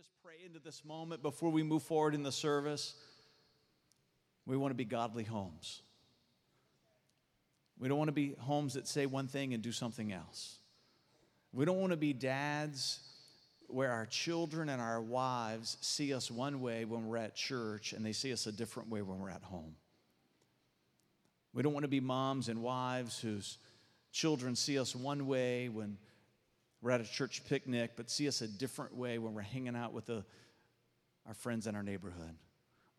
just pray into this moment before we move forward in the service? We want to be godly homes. We don't want to be homes that say one thing and do something else. We don't want to be dads where our children and our wives see us one way when we're at church and they see us a different way when we're at home. We don't want to be moms and wives whose children see us one way when we're at a church picnic, but see us a different way when we're hanging out with the, our friends in our neighborhood.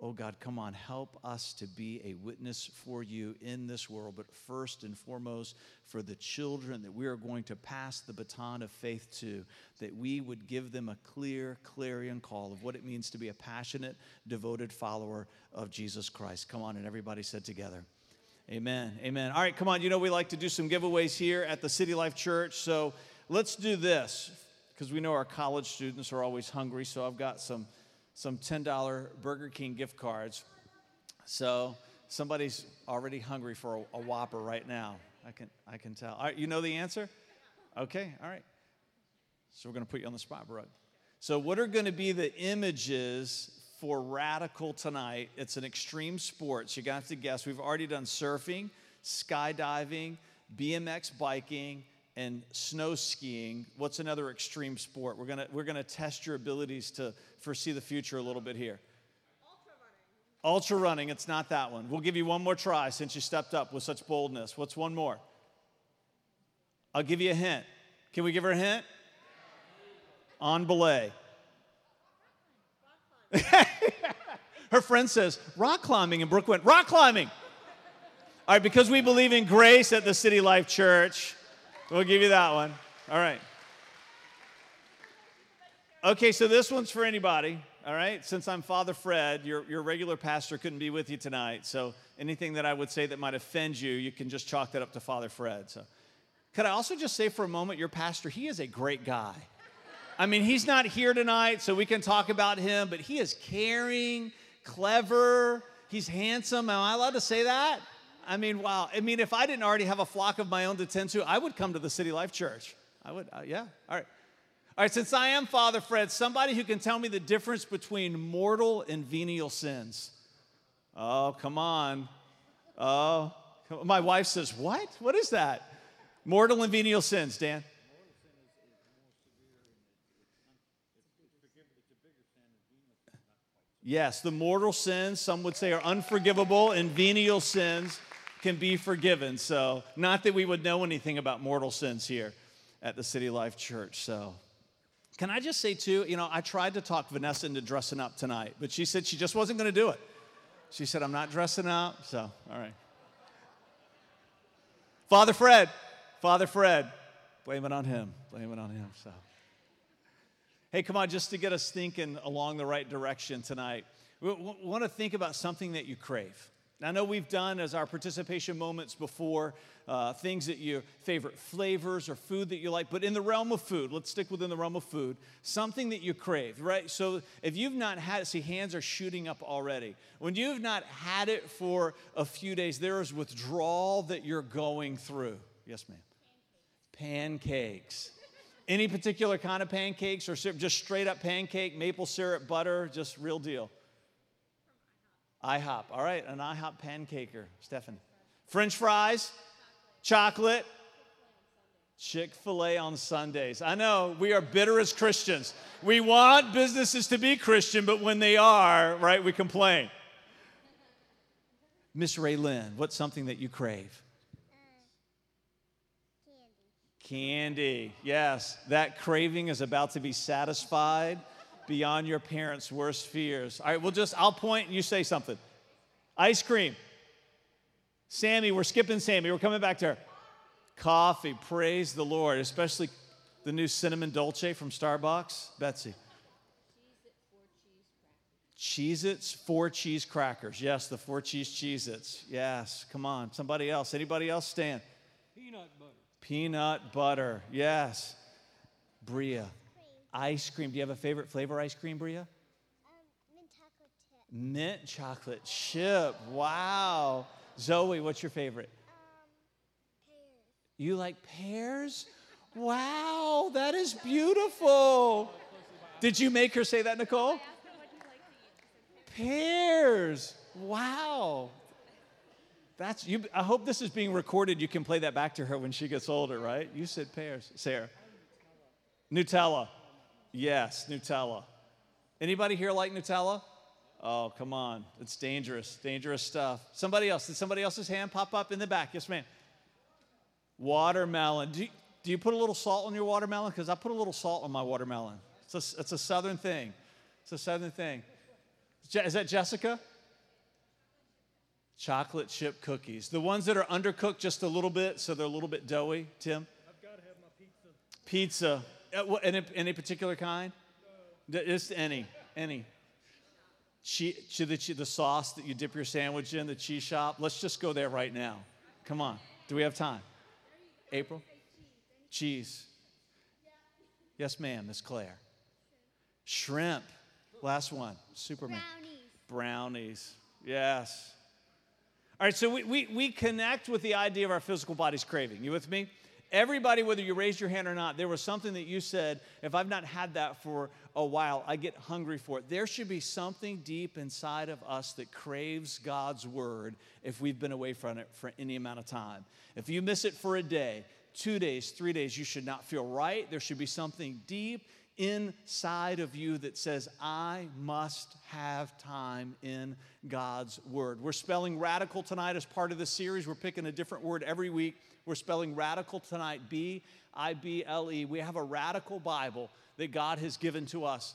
Oh God, come on, help us to be a witness for you in this world, but first and foremost for the children that we are going to pass the baton of faith to, that we would give them a clear, clarion call of what it means to be a passionate, devoted follower of Jesus Christ. Come on, and everybody said together. Amen. Amen. All right, come on. You know, we like to do some giveaways here at the City Life Church. So let's do this because we know our college students are always hungry. So I've got some some $10 Burger King gift cards. So somebody's already hungry for a, a Whopper right now. I can, I can tell. All right, you know the answer? Okay, all right. So we're going to put you on the spot, Brooke. So, what are going to be the images for Radical tonight? It's an extreme sport, so you're going to have to guess. We've already done surfing, skydiving, BMX biking, and snow skiing. What's another extreme sport? We're gonna we're gonna test your abilities to foresee the future a little bit here. Ultra running. Ultra running. It's not that one. We'll give you one more try since you stepped up with such boldness. What's one more? I'll give you a hint. Can we give her a hint? On belay. her friend says rock climbing, and Brooke went rock climbing. All right, because we believe in grace at the City Life Church. We'll give you that one. All right. Okay, so this one's for anybody. All right. Since I'm Father Fred, your, your regular pastor couldn't be with you tonight. So anything that I would say that might offend you, you can just chalk that up to Father Fred. So could I also just say for a moment, your pastor, he is a great guy. I mean, he's not here tonight, so we can talk about him, but he is caring, clever, he's handsome. Am I allowed to say that? I mean, wow. I mean, if I didn't already have a flock of my own to tend to, I would come to the City Life Church. I would, uh, yeah. All right. All right, since I am Father Fred, somebody who can tell me the difference between mortal and venial sins. Oh, come on. Oh, my wife says, What? What is that? Mortal and venial sins, Dan. Yes, the mortal sins, some would say, are unforgivable, and venial sins can be forgiven. So, not that we would know anything about mortal sins here at the City Life Church. So, can I just say, too, you know, I tried to talk Vanessa into dressing up tonight, but she said she just wasn't going to do it. She said, I'm not dressing up. So, all right. Father Fred, Father Fred, blame it on him, blame it on him. So, hey, come on, just to get us thinking along the right direction tonight, we want to think about something that you crave. I know we've done as our participation moments before uh, things that your favorite flavors or food that you like, but in the realm of food, let's stick within the realm of food, something that you crave, right? So if you've not had it, see, hands are shooting up already. When you've not had it for a few days, there is withdrawal that you're going through. Yes, ma'am. Pancakes. Pancakes. Any particular kind of pancakes or just straight up pancake, maple syrup, butter, just real deal? IHOP. All right, an IHOP pancaker. Stefan. French fries, chocolate, Chick fil A on Sundays. I know we are bitter as Christians. We want businesses to be Christian, but when they are, right, we complain. Miss Ray Lynn, what's something that you crave? Uh, candy. Candy, yes. That craving is about to be satisfied beyond your parents' worst fears. All right, we'll just, I'll point and you say something. Ice cream. Sammy, we're skipping Sammy. We're coming back to her. Coffee, praise the Lord, especially the new cinnamon dolce from Starbucks. Betsy. Cheez Its, four cheese crackers. Yes, the four cheese Cheez Its. Yes, come on. Somebody else. Anybody else stand? Peanut butter. Peanut butter. Yes. Bria. Ice cream. Do you have a favorite flavor ice cream, Bria? Um, mint chocolate chip. Mint chocolate chip. Wow. Zoe, what's your favorite? Um, pears. You like pears? Wow, that is beautiful. Did you make her say that, Nicole? Pears. Wow. That's you. I hope this is being recorded. You can play that back to her when she gets older, right? You said pears, Sarah. Nutella. Yes, Nutella. Anybody here like Nutella? Oh, come on. It's dangerous, dangerous stuff. Somebody else. Did somebody else's hand pop up in the back? Yes, ma'am. Watermelon. Do you, do you put a little salt on your watermelon? Because I put a little salt on my watermelon. It's a, it's a southern thing. It's a southern thing. Is that Jessica? Chocolate chip cookies. The ones that are undercooked just a little bit, so they're a little bit doughy, Tim? I've got to have my pizza. Pizza. Uh, any, any particular kind? Just any, any. Che- the, the sauce that you dip your sandwich in, the cheese shop. Let's just go there right now. Come on. Do we have time? April? Cheese. Yes, ma'am, Miss Claire. Shrimp. Last one. Superman. Brownies. Brownies. Yes. All right, so we, we, we connect with the idea of our physical body's craving. You with me? Everybody, whether you raised your hand or not, there was something that you said, if I've not had that for a while, I get hungry for it. There should be something deep inside of us that craves God's word if we've been away from it for any amount of time. If you miss it for a day, two days, three days, you should not feel right. There should be something deep inside of you that says, I must have time in God's Word. We're spelling radical tonight as part of the series. We're picking a different word every week. We're spelling radical tonight B I B L E. We have a radical Bible that God has given to us.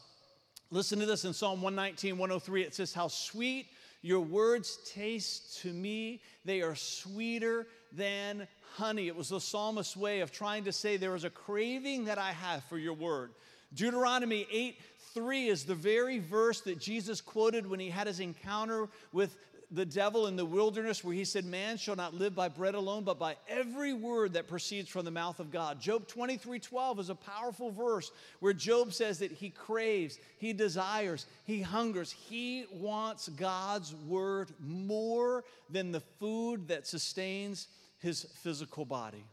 Listen to this in Psalm 119, 103. It says, How sweet your words taste to me. They are sweeter than honey. It was the psalmist's way of trying to say, There is a craving that I have for your word. Deuteronomy 8 3 is the very verse that Jesus quoted when he had his encounter with the devil in the wilderness where he said, Man shall not live by bread alone, but by every word that proceeds from the mouth of God. Job 23 12 is a powerful verse where Job says that he craves, he desires, he hungers, he wants God's word more than the food that sustains his physical body.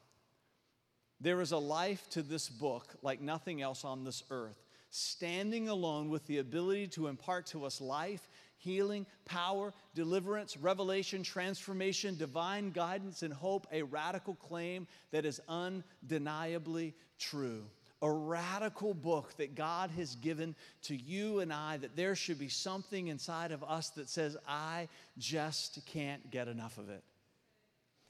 There is a life to this book like nothing else on this earth, standing alone with the ability to impart to us life healing, power, deliverance, revelation, transformation, divine guidance, and hope, a radical claim that is undeniably true. A radical book that God has given to you and I, that there should be something inside of us that says, I just can't get enough of it.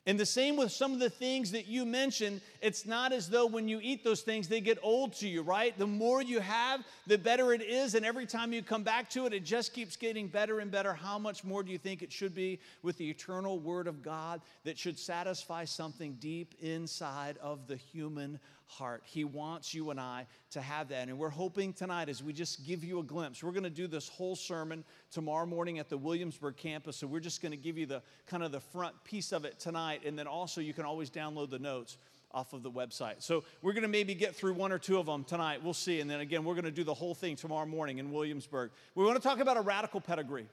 And the same with some of the things that you mentioned, it's not as though when you eat those things, they get old to you, right? The more you have, the better it is. And every time you come back to it, it just keeps getting better and better. How much more do you think it should be with the eternal Word of God that should satisfy something deep inside of the human heart. He wants you and I to have that. And we're hoping tonight, as we just give you a glimpse, we're going to do this whole sermon tomorrow morning at the Williamsburg campus. So we're just going to give you the kind of the front piece of it tonight. And then also, you can always download the notes off of the website. So we're going to maybe get through one or two of them tonight. We'll see. And then again, we're going to do the whole thing tomorrow morning in Williamsburg. We want to talk about a radical pedigree.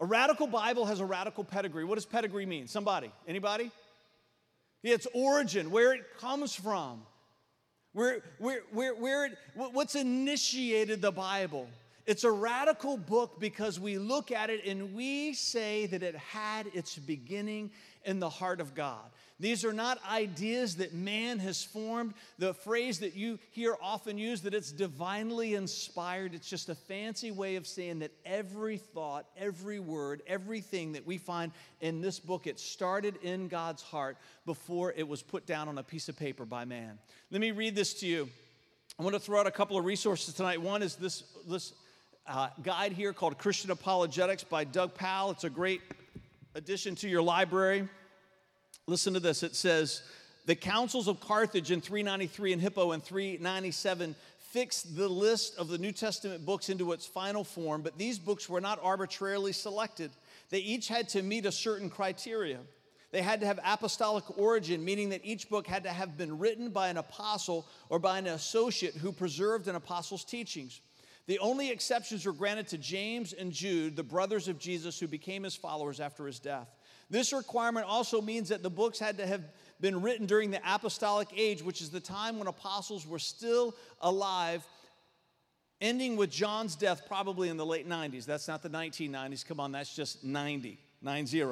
A radical Bible has a radical pedigree. What does pedigree mean? Somebody? Anybody? Its origin, where it comes from, where, where, where, where it, what's initiated the Bible. It's a radical book because we look at it and we say that it had its beginning in the heart of God. These are not ideas that man has formed. The phrase that you hear often used that it's divinely inspired, it's just a fancy way of saying that every thought, every word, everything that we find in this book, it started in God's heart before it was put down on a piece of paper by man. Let me read this to you. I want to throw out a couple of resources tonight. One is this, this uh, guide here called Christian Apologetics by Doug Powell. It's a great addition to your library. Listen to this. It says, the councils of Carthage in 393 and Hippo in 397 fixed the list of the New Testament books into its final form, but these books were not arbitrarily selected. They each had to meet a certain criteria. They had to have apostolic origin, meaning that each book had to have been written by an apostle or by an associate who preserved an apostle's teachings. The only exceptions were granted to James and Jude, the brothers of Jesus who became his followers after his death. This requirement also means that the books had to have been written during the apostolic age, which is the time when apostles were still alive, ending with John's death probably in the late 90s. That's not the 1990s. Come on, that's just 90, 90.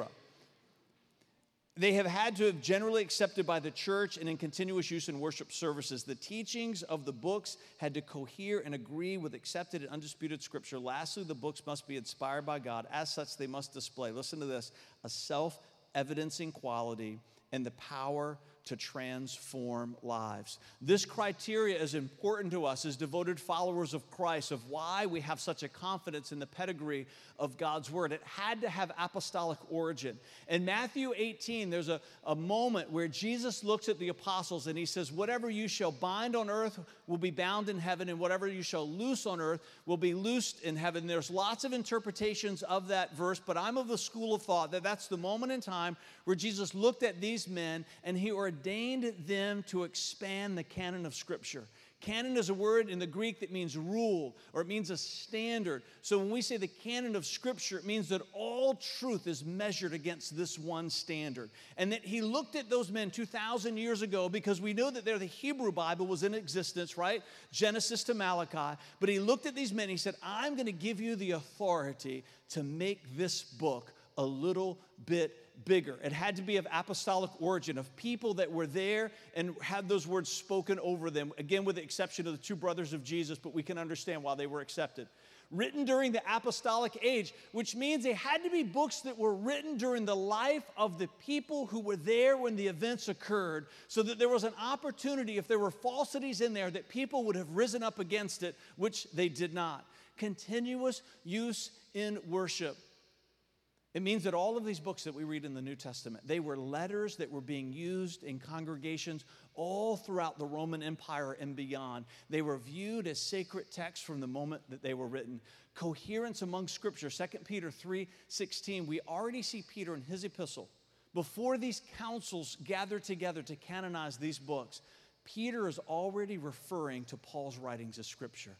They have had to have generally accepted by the church and in continuous use in worship services. The teachings of the books had to cohere and agree with accepted and undisputed scripture. Lastly, the books must be inspired by God. As such, they must display, listen to this, a self evidencing quality and the power to transform lives. This criteria is important to us as devoted followers of Christ of why we have such a confidence in the pedigree of God's word. It had to have apostolic origin. In Matthew 18, there's a, a moment where Jesus looks at the apostles and he says, Whatever you shall bind on earth will be bound in heaven, and whatever you shall loose on earth will be loosed in heaven. There's lots of interpretations of that verse, but I'm of the school of thought that that's the moment in time where Jesus looked at these men and he ordained them to expand the canon of Scripture. Canon is a word in the Greek that means rule or it means a standard. So when we say the canon of Scripture, it means that all truth is measured against this one standard. And that he looked at those men 2,000 years ago because we know that there the Hebrew Bible was in existence, right? Genesis to Malachi. But he looked at these men, he said, I'm going to give you the authority to make this book a little bit bigger. It had to be of apostolic origin, of people that were there and had those words spoken over them. Again, with the exception of the two brothers of Jesus, but we can understand why they were accepted. Written during the apostolic age, which means they had to be books that were written during the life of the people who were there when the events occurred, so that there was an opportunity, if there were falsities in there, that people would have risen up against it, which they did not. Continuous use in worship. It means that all of these books that we read in the New Testament, they were letters that were being used in congregations all throughout the Roman Empire and beyond. They were viewed as sacred texts from the moment that they were written. Coherence among scripture, 2 Peter 3:16, we already see Peter in his epistle. Before these councils gathered together to canonize these books, Peter is already referring to Paul's writings as scripture.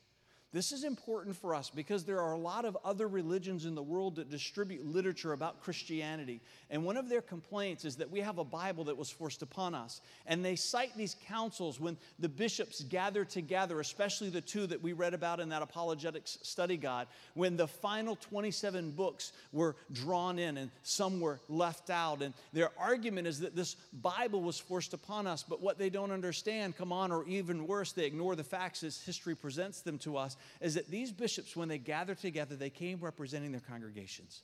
This is important for us because there are a lot of other religions in the world that distribute literature about Christianity. And one of their complaints is that we have a Bible that was forced upon us. And they cite these councils when the bishops gather together, especially the two that we read about in that apologetics study guide, when the final 27 books were drawn in and some were left out. And their argument is that this Bible was forced upon us. But what they don't understand, come on, or even worse, they ignore the facts as history presents them to us is that these bishops, when they gathered together, they came representing their congregations.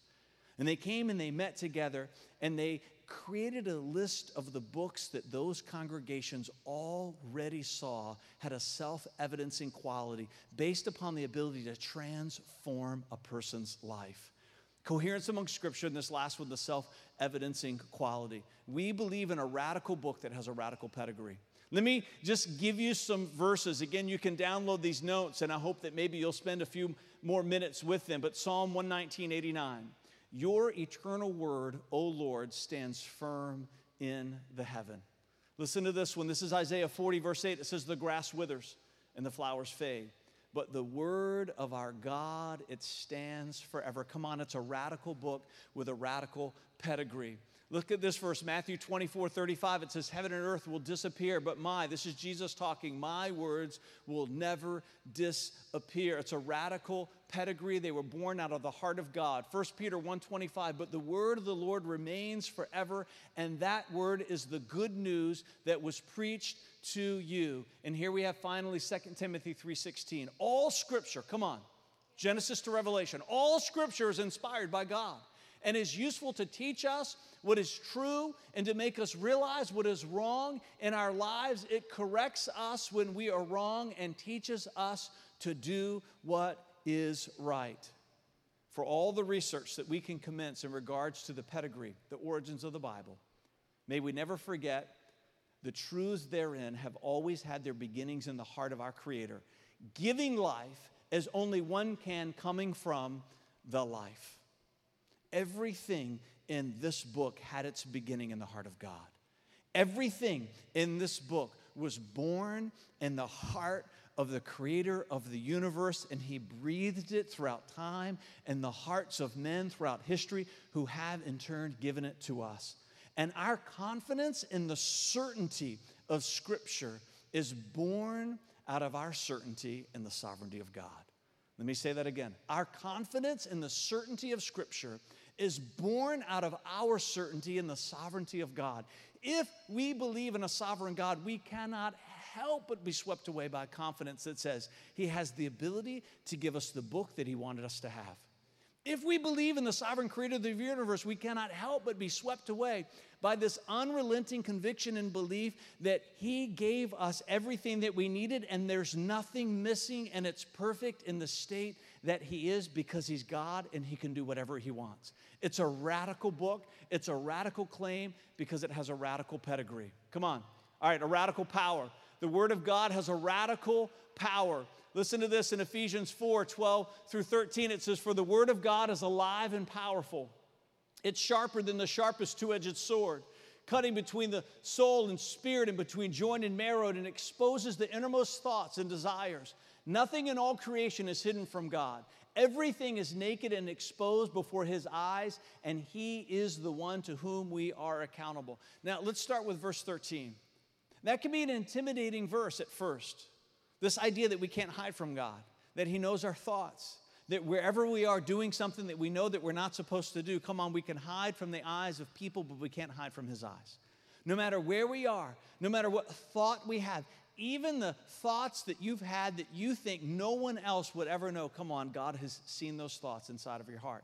And they came and they met together and they created a list of the books that those congregations already saw had a self evidencing quality based upon the ability to transform a person's life. Coherence among Scripture, and this last one, the self evidencing quality. We believe in a radical book that has a radical pedigree. Let me just give you some verses. Again, you can download these notes, and I hope that maybe you'll spend a few more minutes with them. But Psalm 119, 89. Your eternal word, O Lord, stands firm in the heaven. Listen to this one. This is Isaiah 40, verse 8. It says, The grass withers and the flowers fade. But the word of our God, it stands forever. Come on, it's a radical book with a radical pedigree. Look at this verse, Matthew 24, 35. It says, Heaven and earth will disappear, but my, this is Jesus talking, my words will never disappear. It's a radical pedigree. They were born out of the heart of God. 1 Peter 1:25, but the word of the Lord remains forever, and that word is the good news that was preached to you. And here we have finally 2 Timothy 3:16. All scripture, come on. Genesis to Revelation, all scripture is inspired by God and is useful to teach us what is true and to make us realize what is wrong in our lives. It corrects us when we are wrong and teaches us to do what is right. For all the research that we can commence in regards to the pedigree, the origins of the Bible, may we never forget the truths therein have always had their beginnings in the heart of our Creator, giving life as only one can, coming from the life. Everything in this book had its beginning in the heart of God. Everything in this book was born in the heart of the creator of the universe, and he breathed it throughout time and the hearts of men throughout history who have in turn given it to us. And our confidence in the certainty of Scripture is born out of our certainty in the sovereignty of God. Let me say that again. Our confidence in the certainty of Scripture is born out of our certainty in the sovereignty of God. If we believe in a sovereign God, we cannot help but be swept away by confidence that says He has the ability to give us the book that He wanted us to have. If we believe in the sovereign creator of the universe, we cannot help but be swept away by this unrelenting conviction and belief that He gave us everything that we needed and there's nothing missing and it's perfect in the state that He is because He's God and He can do whatever He wants. It's a radical book, it's a radical claim because it has a radical pedigree. Come on. All right, a radical power. The Word of God has a radical power. Listen to this in Ephesians 4 12 through 13. It says, For the word of God is alive and powerful. It's sharper than the sharpest two edged sword, cutting between the soul and spirit and between joint and marrow, and exposes the innermost thoughts and desires. Nothing in all creation is hidden from God. Everything is naked and exposed before his eyes, and he is the one to whom we are accountable. Now, let's start with verse 13. That can be an intimidating verse at first. This idea that we can't hide from God, that He knows our thoughts, that wherever we are doing something that we know that we're not supposed to do, come on, we can hide from the eyes of people, but we can't hide from His eyes. No matter where we are, no matter what thought we have, even the thoughts that you've had that you think no one else would ever know, come on, God has seen those thoughts inside of your heart.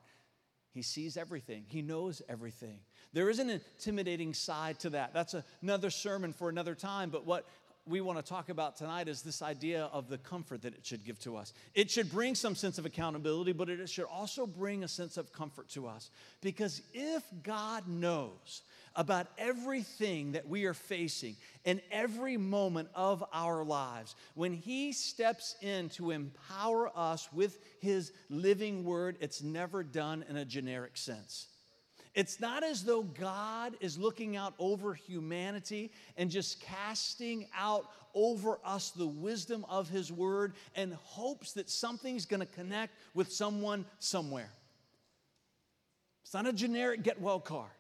He sees everything, He knows everything. There is an intimidating side to that. That's another sermon for another time. But what we want to talk about tonight is this idea of the comfort that it should give to us. It should bring some sense of accountability, but it should also bring a sense of comfort to us. Because if God knows about everything that we are facing in every moment of our lives, when He steps in to empower us with His living word, it's never done in a generic sense. It's not as though God is looking out over humanity and just casting out over us the wisdom of His Word and hopes that something's going to connect with someone somewhere. It's not a generic get well card.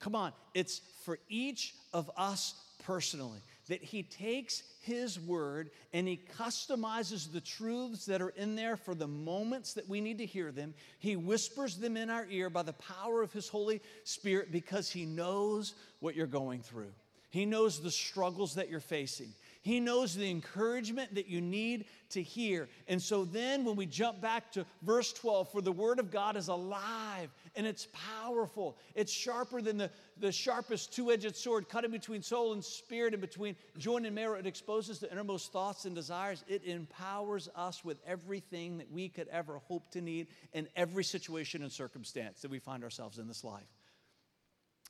Come on, it's for each of us personally that He takes His Word and He customizes the truths that are in there for the moments that we need to hear them. He whispers them in our ear by the power of His Holy Spirit because He knows what you're going through. He knows the struggles that you're facing. He knows the encouragement that you need to hear. And so then, when we jump back to verse 12, for the word of God is alive and it's powerful. It's sharper than the, the sharpest two edged sword, cutting between soul and spirit and between joint and marrow. It exposes the innermost thoughts and desires. It empowers us with everything that we could ever hope to need in every situation and circumstance that we find ourselves in this life.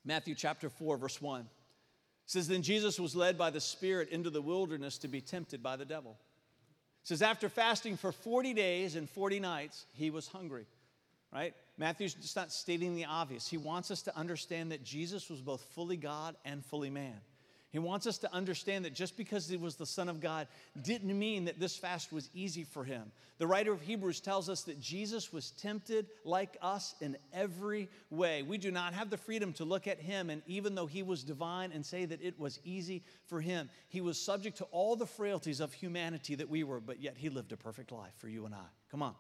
Matthew chapter 4, verse 1 says, Then Jesus was led by the Spirit into the wilderness to be tempted by the devil. It says, After fasting for 40 days and 40 nights, he was hungry, right? Matthew's just not stating the obvious. He wants us to understand that Jesus was both fully God and fully man. He wants us to understand that just because he was the Son of God didn't mean that this fast was easy for him. The writer of Hebrews tells us that Jesus was tempted like us in every way. We do not have the freedom to look at him, and even though he was divine, and say that it was easy for him, he was subject to all the frailties of humanity that we were, but yet he lived a perfect life for you and I. Come on.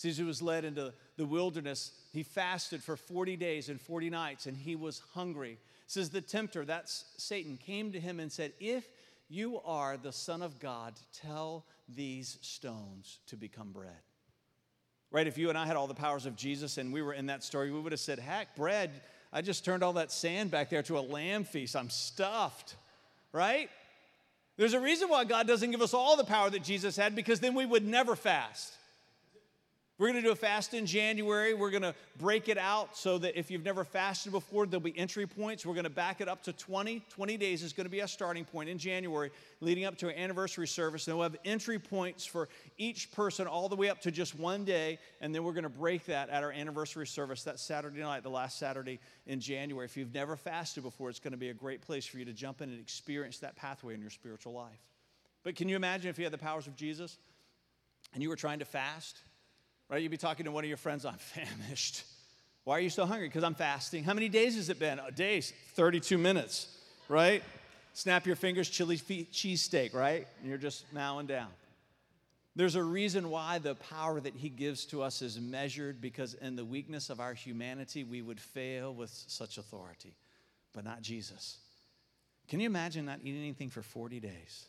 Jesus was led into the wilderness. He fasted for 40 days and 40 nights, and he was hungry says the tempter, that's Satan, came to him and said, If you are the Son of God, tell these stones to become bread. Right? If you and I had all the powers of Jesus and we were in that story, we would have said, Heck, bread, I just turned all that sand back there to a lamb feast. I'm stuffed. Right? There's a reason why God doesn't give us all the power that Jesus had because then we would never fast. We're going to do a fast in January. We're going to break it out so that if you've never fasted before, there'll be entry points. We're going to back it up to 20. 20 days is going to be our starting point in January, leading up to our anniversary service. And we'll have entry points for each person all the way up to just one day. And then we're going to break that at our anniversary service that Saturday night, the last Saturday in January. If you've never fasted before, it's going to be a great place for you to jump in and experience that pathway in your spiritual life. But can you imagine if you had the powers of Jesus and you were trying to fast? Right? You'd be talking to one of your friends, I'm famished. Why are you so hungry? Because I'm fasting. How many days has it been? Uh, days, 32 minutes, right? Snap your fingers, chili cheesesteak, right? And you're just mowing down. There's a reason why the power that he gives to us is measured because in the weakness of our humanity, we would fail with such authority, but not Jesus. Can you imagine not eating anything for 40 days?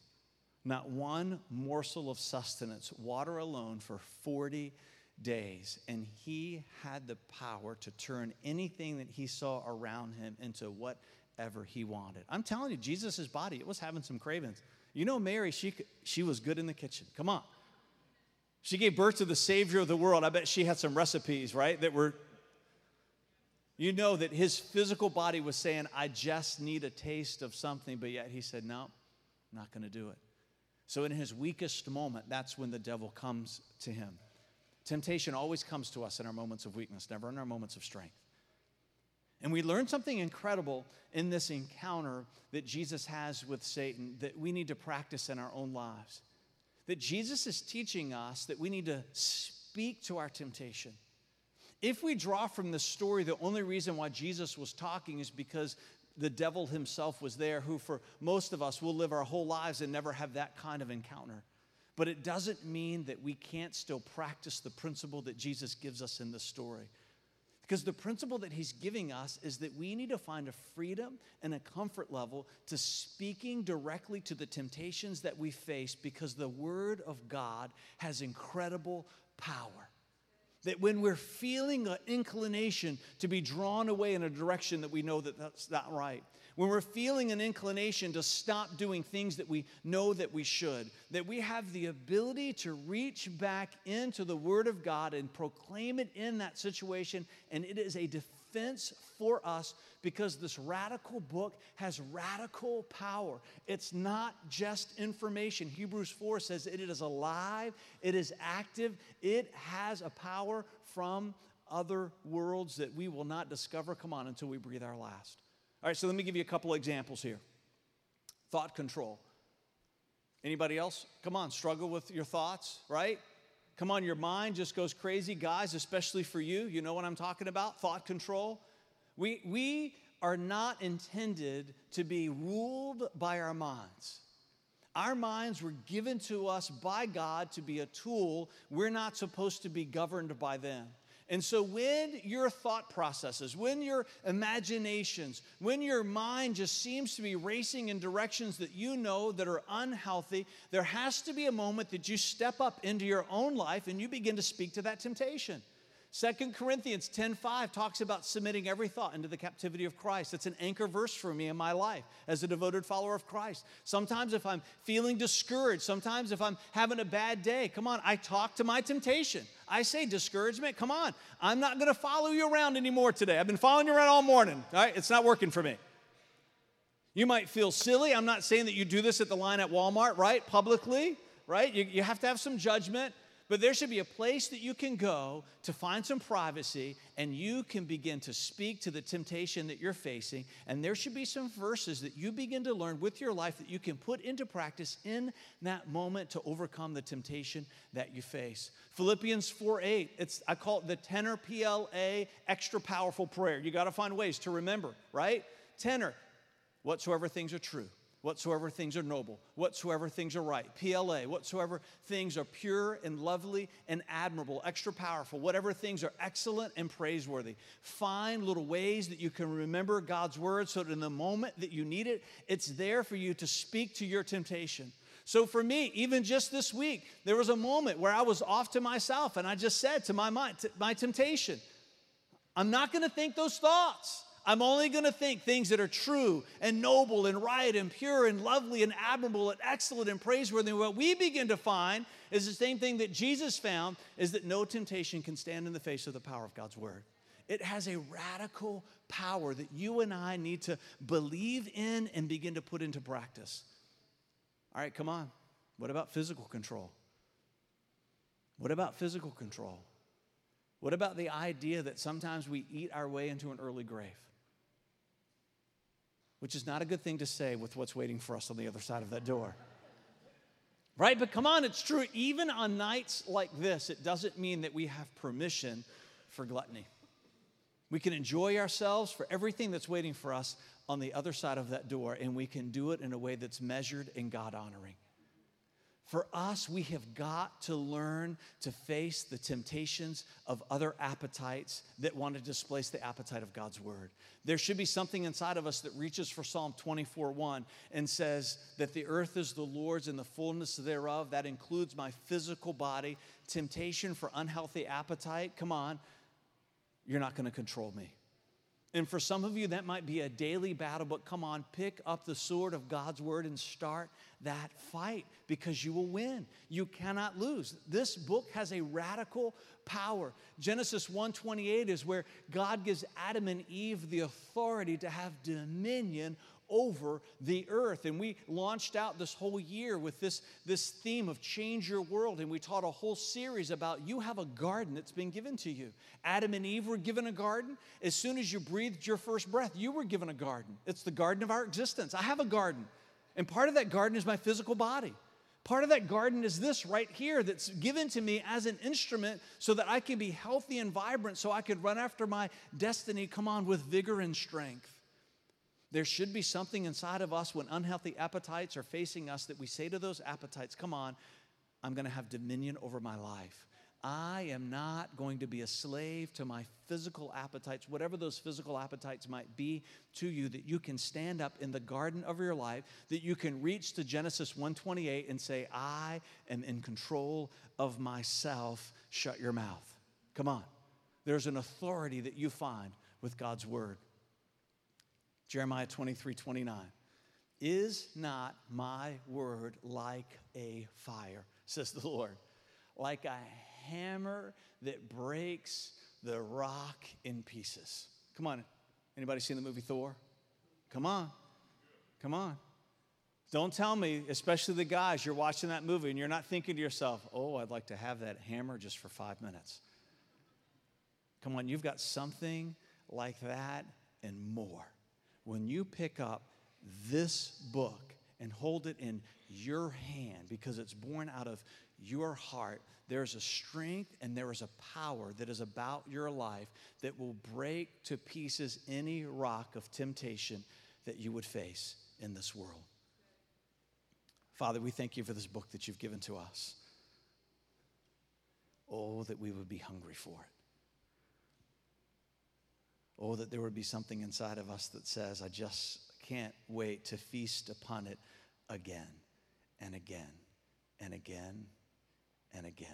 Not one morsel of sustenance, water alone for 40 days. And he had the power to turn anything that he saw around him into whatever he wanted. I'm telling you, Jesus' body, it was having some cravings. You know, Mary, she, she was good in the kitchen. Come on. She gave birth to the Savior of the world. I bet she had some recipes, right? That were, you know, that his physical body was saying, I just need a taste of something, but yet he said, No, I'm not going to do it. So, in his weakest moment, that's when the devil comes to him. Temptation always comes to us in our moments of weakness, never in our moments of strength. And we learn something incredible in this encounter that Jesus has with Satan that we need to practice in our own lives. That Jesus is teaching us that we need to speak to our temptation. If we draw from the story, the only reason why Jesus was talking is because the devil himself was there, who for most of us will live our whole lives and never have that kind of encounter. But it doesn't mean that we can't still practice the principle that Jesus gives us in the story. Because the principle that he's giving us is that we need to find a freedom and a comfort level to speaking directly to the temptations that we face because the word of God has incredible power. That when we're feeling an inclination to be drawn away in a direction that we know that that's not right, when we're feeling an inclination to stop doing things that we know that we should, that we have the ability to reach back into the Word of God and proclaim it in that situation, and it is a defense for us because this radical book has radical power. It's not just information. Hebrews 4 says it is alive, it is active, it has a power from other worlds that we will not discover, come on, until we breathe our last. All right, so let me give you a couple examples here. Thought control. Anybody else? Come on, struggle with your thoughts, right? Come on, your mind just goes crazy. Guys, especially for you, you know what I'm talking about? Thought control. We, we are not intended to be ruled by our minds. Our minds were given to us by God to be a tool. We're not supposed to be governed by them. And so, when your thought processes, when your imaginations, when your mind just seems to be racing in directions that you know that are unhealthy, there has to be a moment that you step up into your own life and you begin to speak to that temptation. Second Corinthians 10:5 talks about submitting every thought into the captivity of Christ. It's an anchor verse for me in my life as a devoted follower of Christ. Sometimes if I'm feeling discouraged, sometimes if I'm having a bad day, come on, I talk to my temptation. I say discouragement, come on. I'm not going to follow you around anymore today. I've been following you around all morning. All right? It's not working for me. You might feel silly. I'm not saying that you do this at the line at Walmart, right? Publicly, right? You, you have to have some judgment. But there should be a place that you can go to find some privacy and you can begin to speak to the temptation that you're facing. And there should be some verses that you begin to learn with your life that you can put into practice in that moment to overcome the temptation that you face. Philippians 4 8, it's, I call it the tenor PLA extra powerful prayer. You got to find ways to remember, right? Tenor, whatsoever things are true whatsoever things are noble, whatsoever things are right, PLA, whatsoever things are pure and lovely and admirable, extra powerful, whatever things are excellent and praiseworthy. Find little ways that you can remember God's word so that in the moment that you need it, it's there for you to speak to your temptation. So for me, even just this week, there was a moment where I was off to myself and I just said to my mind, to my temptation, I'm not going to think those thoughts. I'm only going to think things that are true and noble and right and pure and lovely and admirable and excellent and praiseworthy. What we begin to find is the same thing that Jesus found is that no temptation can stand in the face of the power of God's word. It has a radical power that you and I need to believe in and begin to put into practice. All right, come on. What about physical control? What about physical control? What about the idea that sometimes we eat our way into an early grave? Which is not a good thing to say with what's waiting for us on the other side of that door. Right? But come on, it's true. Even on nights like this, it doesn't mean that we have permission for gluttony. We can enjoy ourselves for everything that's waiting for us on the other side of that door, and we can do it in a way that's measured and God honoring. For us, we have got to learn to face the temptations of other appetites that want to displace the appetite of God's word. There should be something inside of us that reaches for Psalm 24 1 and says that the earth is the Lord's and the fullness thereof. That includes my physical body. Temptation for unhealthy appetite, come on, you're not going to control me. And for some of you, that might be a daily battle, but come on, pick up the sword of God's word and start that fight because you will win. You cannot lose. This book has a radical power. Genesis 1:28 is where God gives Adam and Eve the authority to have dominion over the earth. And we launched out this whole year with this, this theme of change your world. And we taught a whole series about you have a garden that's been given to you. Adam and Eve were given a garden. As soon as you breathed your first breath, you were given a garden. It's the garden of our existence. I have a garden. And part of that garden is my physical body. Part of that garden is this right here that's given to me as an instrument so that I can be healthy and vibrant, so I could run after my destiny, come on, with vigor and strength. There should be something inside of us when unhealthy appetites are facing us that we say to those appetites, Come on, I'm going to have dominion over my life. I am not going to be a slave to my physical appetites, whatever those physical appetites might be to you, that you can stand up in the garden of your life, that you can reach to Genesis 128 and say, I am in control of myself. Shut your mouth. Come on. There's an authority that you find with God's word. Jeremiah 23 29. Is not my word like a fire, says the Lord, like a hammer that breaks the rock in pieces? Come on. Anybody seen the movie Thor? Come on. Come on. Don't tell me, especially the guys, you're watching that movie and you're not thinking to yourself, oh, I'd like to have that hammer just for five minutes. Come on, you've got something like that and more when you pick up this book and hold it in your hand because it's born out of your heart, there's a strength and there is a power that is about your life that will break to pieces any rock of temptation that you would face in this world. Father, we thank you for this book that you've given to us. Oh, that we would be hungry for it. Oh, that there would be something inside of us that says, I just can't wait to feast upon it again and again and again and again.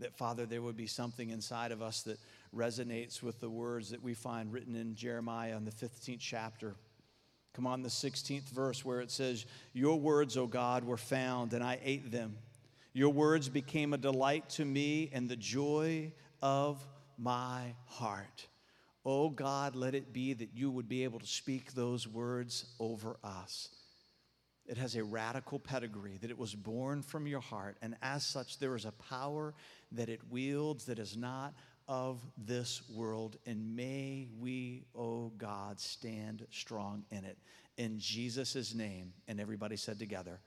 That, Father, there would be something inside of us that resonates with the words that we find written in Jeremiah in the 15th chapter. Come on, the 16th verse where it says, Your words, O God, were found, and I ate them. Your words became a delight to me and the joy of my heart. Oh God, let it be that you would be able to speak those words over us. It has a radical pedigree, that it was born from your heart, and as such, there is a power that it wields that is not of this world. And may we, oh God, stand strong in it. In Jesus' name. And everybody said together,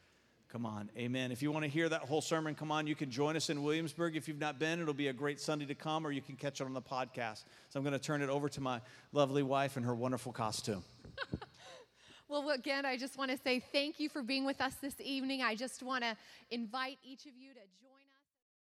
Come on, amen. If you want to hear that whole sermon, come on, you can join us in Williamsburg. If you've not been, it'll be a great Sunday to come, or you can catch it on the podcast. So I'm going to turn it over to my lovely wife and her wonderful costume. well, again, I just want to say thank you for being with us this evening. I just want to invite each of you to join.